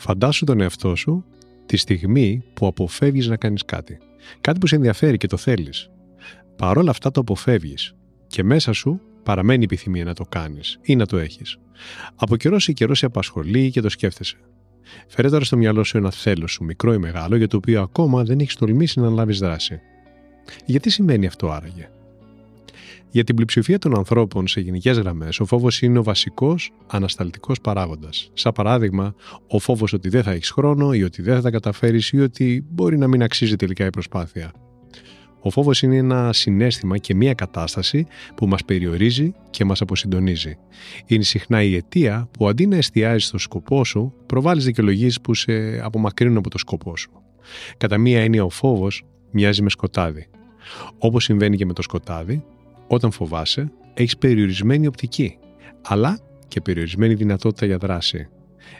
Φαντάσου τον εαυτό σου τη στιγμή που αποφεύγεις να κάνεις κάτι. Κάτι που σε ενδιαφέρει και το θέλεις. Παρόλα αυτά το αποφεύγεις και μέσα σου παραμένει η επιθυμία να το κάνεις ή να το έχεις. Από καιρός σε καιρό σε απασχολεί και το σκέφτεσαι. Φέρε τώρα στο μυαλό σου ένα θέλω σου, μικρό ή μεγάλο, για το οποίο ακόμα δεν έχεις τολμήσει να λάβει δράση. Γιατί σημαίνει αυτό άραγε; Για την πλειοψηφία των ανθρώπων σε γενικές γραμμές, ο φόβος είναι ο βασικός ανασταλτικός παράγοντας. Σαν παράδειγμα, ο φόβος ότι δεν θα έχεις χρόνο ή ότι δεν θα τα καταφέρεις ή ότι μπορεί να μην αξίζει τελικά η προσπάθεια. Ο φόβος είναι ένα συνέστημα και μια κατάσταση που μας περιορίζει και μας αποσυντονίζει. Είναι συχνά η αιτία που αντί να εστιάζει στο σκοπό σου, προβάλλεις δικαιολογίες που σε απομακρύνουν από το σκοπό σου. Κατά μία έννοια, ο φόβος μοιάζει με σκοτάδι. Όπως συμβαίνει και με το σκοτάδι, όταν φοβάσαι, έχεις περιορισμένη οπτική, αλλά και περιορισμένη δυνατότητα για δράση.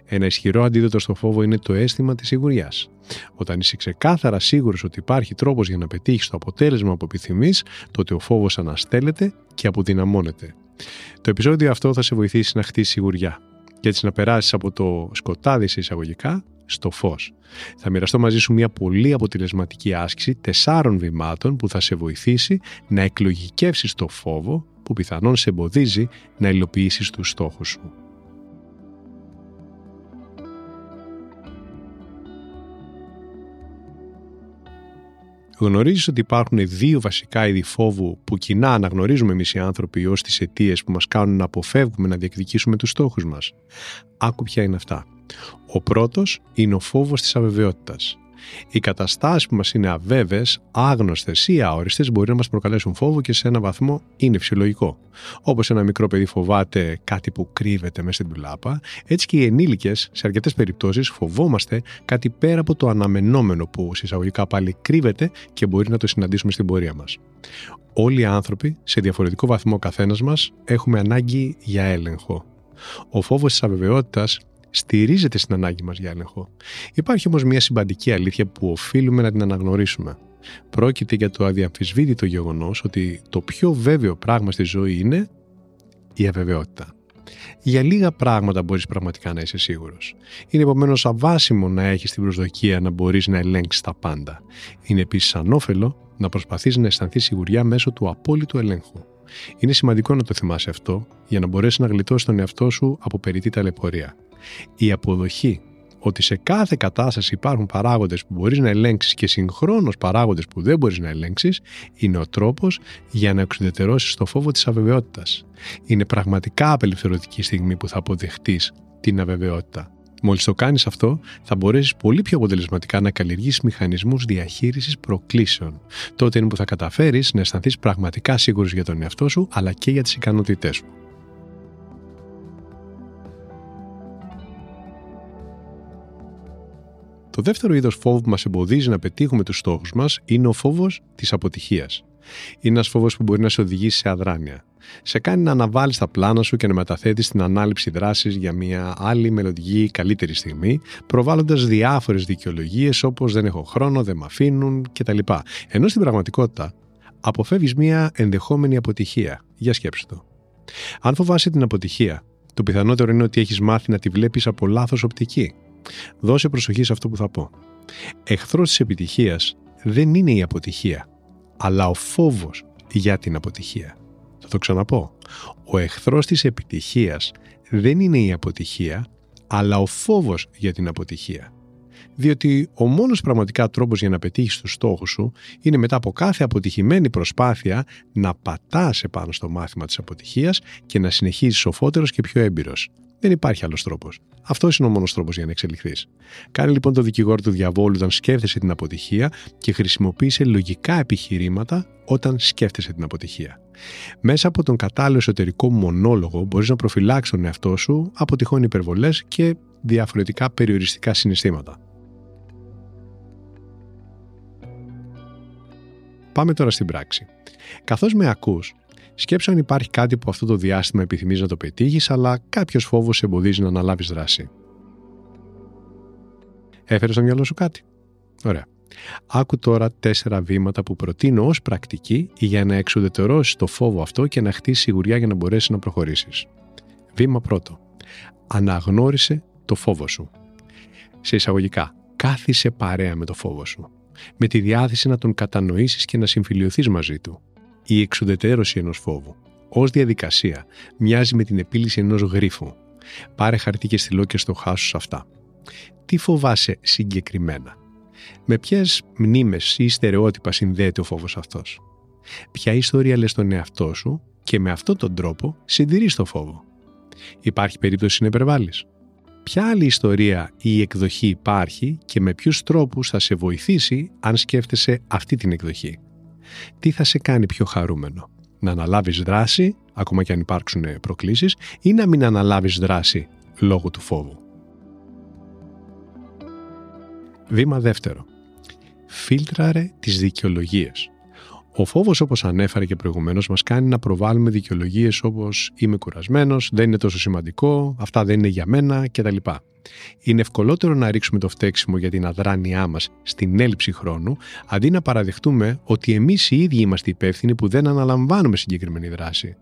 Ένα ισχυρό αντίδοτο στο φόβο είναι το αίσθημα της σιγουριάς. Όταν είσαι ξεκάθαρα σίγουρος ότι υπάρχει τρόπος για να πετύχεις το αποτέλεσμα που επιθυμείς, τότε ο φόβος αναστέλλεται και αποδυναμώνεται. Το επεισόδιο αυτό θα σε βοηθήσει να χτίσεις σιγουριά και έτσι να περάσεις από το σκοτάδι σε εισαγωγικά στο φως. Θα μοιραστώ μαζί σου μια πολύ αποτελεσματική άσκηση τεσσάρων βημάτων που θα σε βοηθήσει να εκλογικεύσεις το φόβο που πιθανόν σε εμποδίζει να υλοποιήσεις τους στόχους σου. Γνωρίζεις ότι υπάρχουν δύο βασικά είδη φόβου που κοινά αναγνωρίζουμε εμείς οι άνθρωποι ως τις αιτίες που μας κάνουν να αποφεύγουμε να διεκδικήσουμε τους στόχους μας. Άκου ποια είναι αυτά. Ο πρώτος είναι ο φόβος της αβεβαιότητας. Οι καταστάσεις που μας είναι αβέβαιες, άγνωστες ή αόριστες μπορεί να μας προκαλέσουν φόβο και σε ένα βαθμό είναι φυσιολογικό. Όπως ένα μικρό παιδί φοβάται κάτι που κρύβεται μέσα στην τουλάπα, έτσι και οι ενήλικες σε αρκετές περιπτώσεις φοβόμαστε κάτι πέρα από το αναμενόμενο που συσσαγωγικά πάλι κρύβεται και μπορεί να το συναντήσουμε στην πορεία μας. Όλοι οι άνθρωποι, σε διαφορετικό βαθμό καθένας μας, έχουμε ανάγκη για έλεγχο. Ο φόβος της αβεβαιότητας στηρίζεται στην ανάγκη μας για έλεγχο. Υπάρχει όμως μια συμπαντική αλήθεια που οφείλουμε να την αναγνωρίσουμε. Πρόκειται για το αδιαμφισβήτητο γεγονός ότι το πιο βέβαιο πράγμα στη ζωή είναι η αβεβαιότητα. Για λίγα πράγματα μπορείς πραγματικά να είσαι σίγουρος. Είναι επομένως αβάσιμο να έχεις την προσδοκία να μπορείς να ελέγξεις τα πάντα. Είναι επίσης ανώφελο να προσπαθείς να αισθανθείς σιγουριά μέσω του απόλυτου ελέγχου. Είναι σημαντικό να το θυμάσαι αυτό για να μπορέσεις να γλιτώσεις τον εαυτό σου από περίτη ταλαιπωρία. Η αποδοχή ότι σε κάθε κατάσταση υπάρχουν παράγοντες που μπορείς να ελέγξεις και συγχρόνως παράγοντες που δεν μπορείς να ελέγξεις είναι ο τρόπος για να εξουδετερώσεις το φόβο της αβεβαιότητας. Είναι πραγματικά απελευθερωτική στιγμή που θα αποδεχτείς την αβεβαιότητα. Μόλις το κάνεις αυτό, θα μπορέσεις πολύ πιο αποτελεσματικά να καλλιεργήσεις μηχανισμούς διαχείρισης προκλήσεων. Τότε είναι που θα καταφέρεις να αισθανθείς πραγματικά σίγουρος για τον εαυτό σου, αλλά και για τις ικανότητές σου. Το δεύτερο είδος φόβου που μας εμποδίζει να πετύχουμε τους στόχους μας είναι ο φόβος της αποτυχίας. Είναι ένας φόβος που μπορεί να σε οδηγήσει σε αδράνεια. Σε κάνει να αναβάλεις τα πλάνα σου και να μεταθέτεις την ανάληψη δράσης για μια άλλη μελλοντική καλύτερη στιγμή, προβάλλοντας διάφορες δικαιολογίες όπως δεν έχω χρόνο, δεν με αφήνουν κτλ. Ενώ στην πραγματικότητα αποφεύγεις μια ενδεχόμενη αποτυχία. Για σκέψου το. Αν φοβάσαι την αποτυχία, το πιθανότερο είναι ότι έχεις μάθει να τη βλέπεις από λάθος οπτική Δώσε προσοχή σε αυτό που θα πω. Εχθρός της επιτυχίας δεν είναι η αποτυχία, αλλά ο φόβος για την αποτυχία. Θα το ξαναπώ. Ο εχθρός της επιτυχίας δεν είναι η αποτυχία, αλλά ο φόβος για την αποτυχία. Διότι ο μόνος πραγματικά τρόπος για να πετύχεις τους στόχους σου είναι μετά από κάθε αποτυχημένη προσπάθεια να πατάς επάνω στο μάθημα της αποτυχίας και να συνεχίζεις σοφότερος και πιο έμπειρος. Δεν υπάρχει άλλος τρόπος. Αυτός είναι ο μόνος τρόπος για να εξελιχθείς. Κάνε λοιπόν το δικηγόρο του διαβόλου όταν σκέφτεσαι την αποτυχία και χρησιμοποίησε λογικά επιχειρήματα όταν σκέφτεσαι την αποτυχία. Μέσα από τον κατάλληλο εσωτερικό μονόλογο μπορείς να προφυλάξεις τον εαυτό σου από τυχόν υπερβολές και διαφορετικά περιοριστικά συναισθήματα. Πάμε τώρα στην πράξη. Καθώς με ακούς, σκέψου αν υπάρχει κάτι που αυτό το διάστημα επιθυμείς να το πετύχεις, αλλά κάποιος φόβος σε εμποδίζει να αναλάβεις δράση. Έφερε στο μυαλό σου κάτι; Ωραία. Άκου τώρα τέσσερα βήματα που προτείνω ως πρακτική για να εξουδετερώσεις το φόβο αυτό και να χτίσεις σιγουριά για να μπορέσεις να προχωρήσεις. Βήμα πρώτο. Αναγνώρισε το φόβο σου. Σε εισαγωγικά, κάθισε παρέα με το φόβο σου με τη διάθεση να τον κατανοήσεις και να συμφιλειωθείς μαζί του. Η εξουδετέρωση ενός φόβου, ως διαδικασία, μοιάζει με την επίλυση ενός γρίφου. Πάρε χαρτί και στυλό και στο χάσου αυτά. Τι φοβάσαι συγκεκριμένα; Με ποιες μνήμες ή στερεότυπα συνδέεται ο φόβος αυτός; Ποια ιστορία λες στον εαυτό σου και με αυτόν τον τρόπο συντηρείς το φόβο; Υπάρχει περίπτωση να υπερβάλλεις; Ποια άλλη ιστορία ή εκδοχή υπάρχει και με ποιους τρόπους θα σε βοηθήσει αν σκέφτεσαι αυτή την εκδοχή; Τι θα σε κάνει πιο χαρούμενο. Να αναλάβεις δράση, ακόμα και αν υπάρξουν προκλήσεις, ή να μην αναλάβεις δράση λόγω του φόβου. Βήμα δεύτερο. Φίλτραρε τις δικαιολογίες. Ο φόβος, όπως ανέφερε και προηγουμένως, μας κάνει να προβάλλουμε δικαιολογίες όπως Είμαι κουρασμένος, δεν είναι τόσο σημαντικό, αυτά δεν είναι για μένα κτλ. Είναι ευκολότερο να ρίξουμε το φταίξιμο για την αδράνειά μας στην έλλειψη χρόνου, αντί να παραδεχτούμε ότι εμείς οι ίδιοι είμαστε υπεύθυνοι που δεν αναλαμβάνουμε συγκεκριμένη δράση.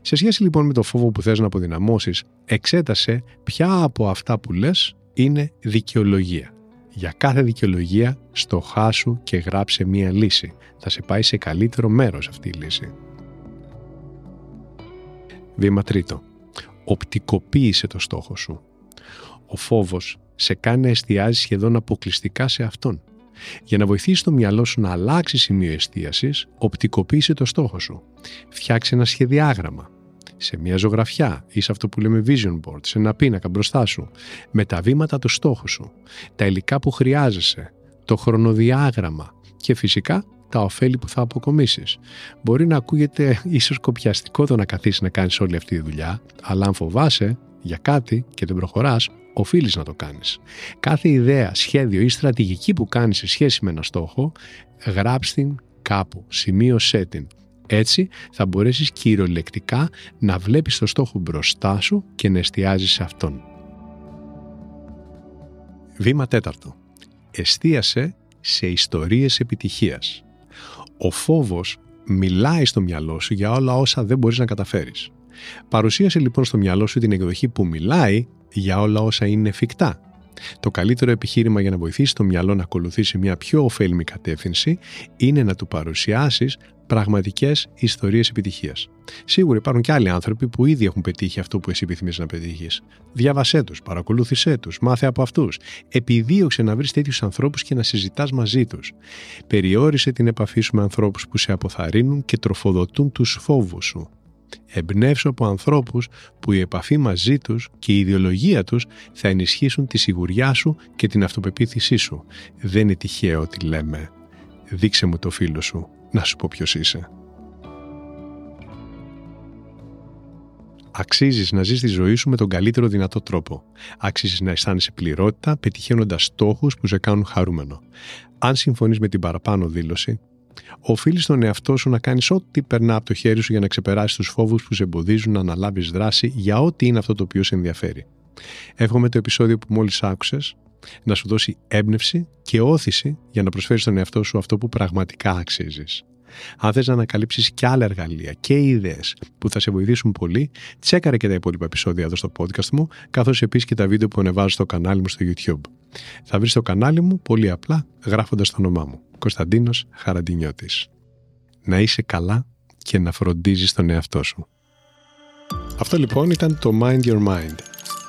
Σε σχέση λοιπόν με το φόβο που θες να αποδυναμώσεις, εξέτασε ποια από αυτά που λες είναι δικαιολογία. Για κάθε δικαιολογία, στο χάσου και γράψε μία λύση. Θα σε πάει σε καλύτερο μέρος αυτή η λύση. Βήμα τρίτο. Οπτικοποίησε το στόχο σου. Ο φόβος σε κάνει να εστιάζει σχεδόν αποκλειστικά σε αυτόν. Για να βοηθήσει το μυαλό σου να αλλάξει σημείο εστίασης, οπτικοποίησε το στόχο σου. Φτιάξε ένα σχεδιάγραμμα σε μια ζωγραφιά ή σε αυτό που λέμε vision board, σε ένα πίνακα μπροστά σου, με τα βήματα του στόχου σου, τα υλικά που χρειάζεσαι, το χρονοδιάγραμμα και φυσικά τα ωφέλη που θα αποκομίσεις. Μπορεί να ακούγεται ίσως κοπιαστικό το να καθίσεις να κάνεις όλη αυτή τη δουλειά, αλλά αν φοβάσαι για κάτι και δεν προχωράς, οφείλεις να το κάνεις. Κάθε ιδέα, σχέδιο ή στρατηγική που κάνεις σε σχέση με ένα στόχο, γράψ την κάπου, σημείωσέ την, έτσι θα μπορέσεις κυριολεκτικά να βλέπεις το στόχο μπροστά σου και να εστιάζεις σε αυτόν. Βήμα τέταρτο. Εστίασε σε ιστορίες επιτυχίας. Ο φόβος μιλάει στο μυαλό σου για όλα όσα δεν μπορείς να καταφέρεις. Παρουσίασε λοιπόν στο μυαλό σου την εκδοχή που μιλάει για όλα όσα είναι εφικτά. Το καλύτερο επιχείρημα για να βοηθήσει το μυαλό να ακολουθήσει μια πιο ωφέλιμη κατεύθυνση είναι να του παρουσιάσεις πραγματικές ιστορίες επιτυχίας. Σίγουρα υπάρχουν και άλλοι άνθρωποι που ήδη έχουν πετύχει αυτό που εσύ επιθυμείς να πετύχεις. Διάβασέ τους, παρακολούθησέ τους, μάθε από αυτούς. Επιδίωξε να βρεις τέτοιους ανθρώπους και να συζητάς μαζί τους. Περιόρισε την επαφή σου με ανθρώπους που σε αποθαρρύνουν και τροφοδοτούν τους φόβους σου. Εμπνεύσου από ανθρώπους που η επαφή μαζί τους και η ιδεολογία τους θα ενισχύσουν τη σιγουριά σου και την αυτοπεποίθησή σου. Δεν είναι τυχαίο ότι λέμε «Δείξε μου το φίλο σου, να σου πω ποιος είσαι». Αξίζεις να ζεις τη ζωή σου με τον καλύτερο δυνατό τρόπο. Αξίζεις να αισθάνεσαι πληρότητα πετυχαίνοντας στόχους που σε κάνουν χαρούμενο. Αν συμφωνείς με την παραπάνω δήλωση, Οφείλεις τον εαυτό σου να κάνεις ό,τι περνά από το χέρι σου για να ξεπεράσεις τους φόβους που σε εμποδίζουν να αναλάβεις δράση για ό,τι είναι αυτό το οποίο σε ενδιαφέρει. Εύχομαι το επεισόδιο που μόλις άκουσες να σου δώσει έμπνευση και όθηση για να προσφέρεις στον εαυτό σου αυτό που πραγματικά αξίζεις. Αν θες να ανακαλύψεις και άλλα εργαλεία και ιδέες που θα σε βοηθήσουν πολύ, τσέκαρε και τα υπόλοιπα επεισόδια εδώ στο podcast μου, καθώς επίσης και τα βίντεο που ανεβάζω στο κανάλι μου στο YouTube. Θα βρεις το κανάλι μου πολύ απλά γράφοντας το όνομά μου. Κωνσταντίνος Χαραντινιώτης. Να είσαι καλά και να φροντίζεις τον εαυτό σου. Αυτό λοιπόν ήταν το Mind Your Mind.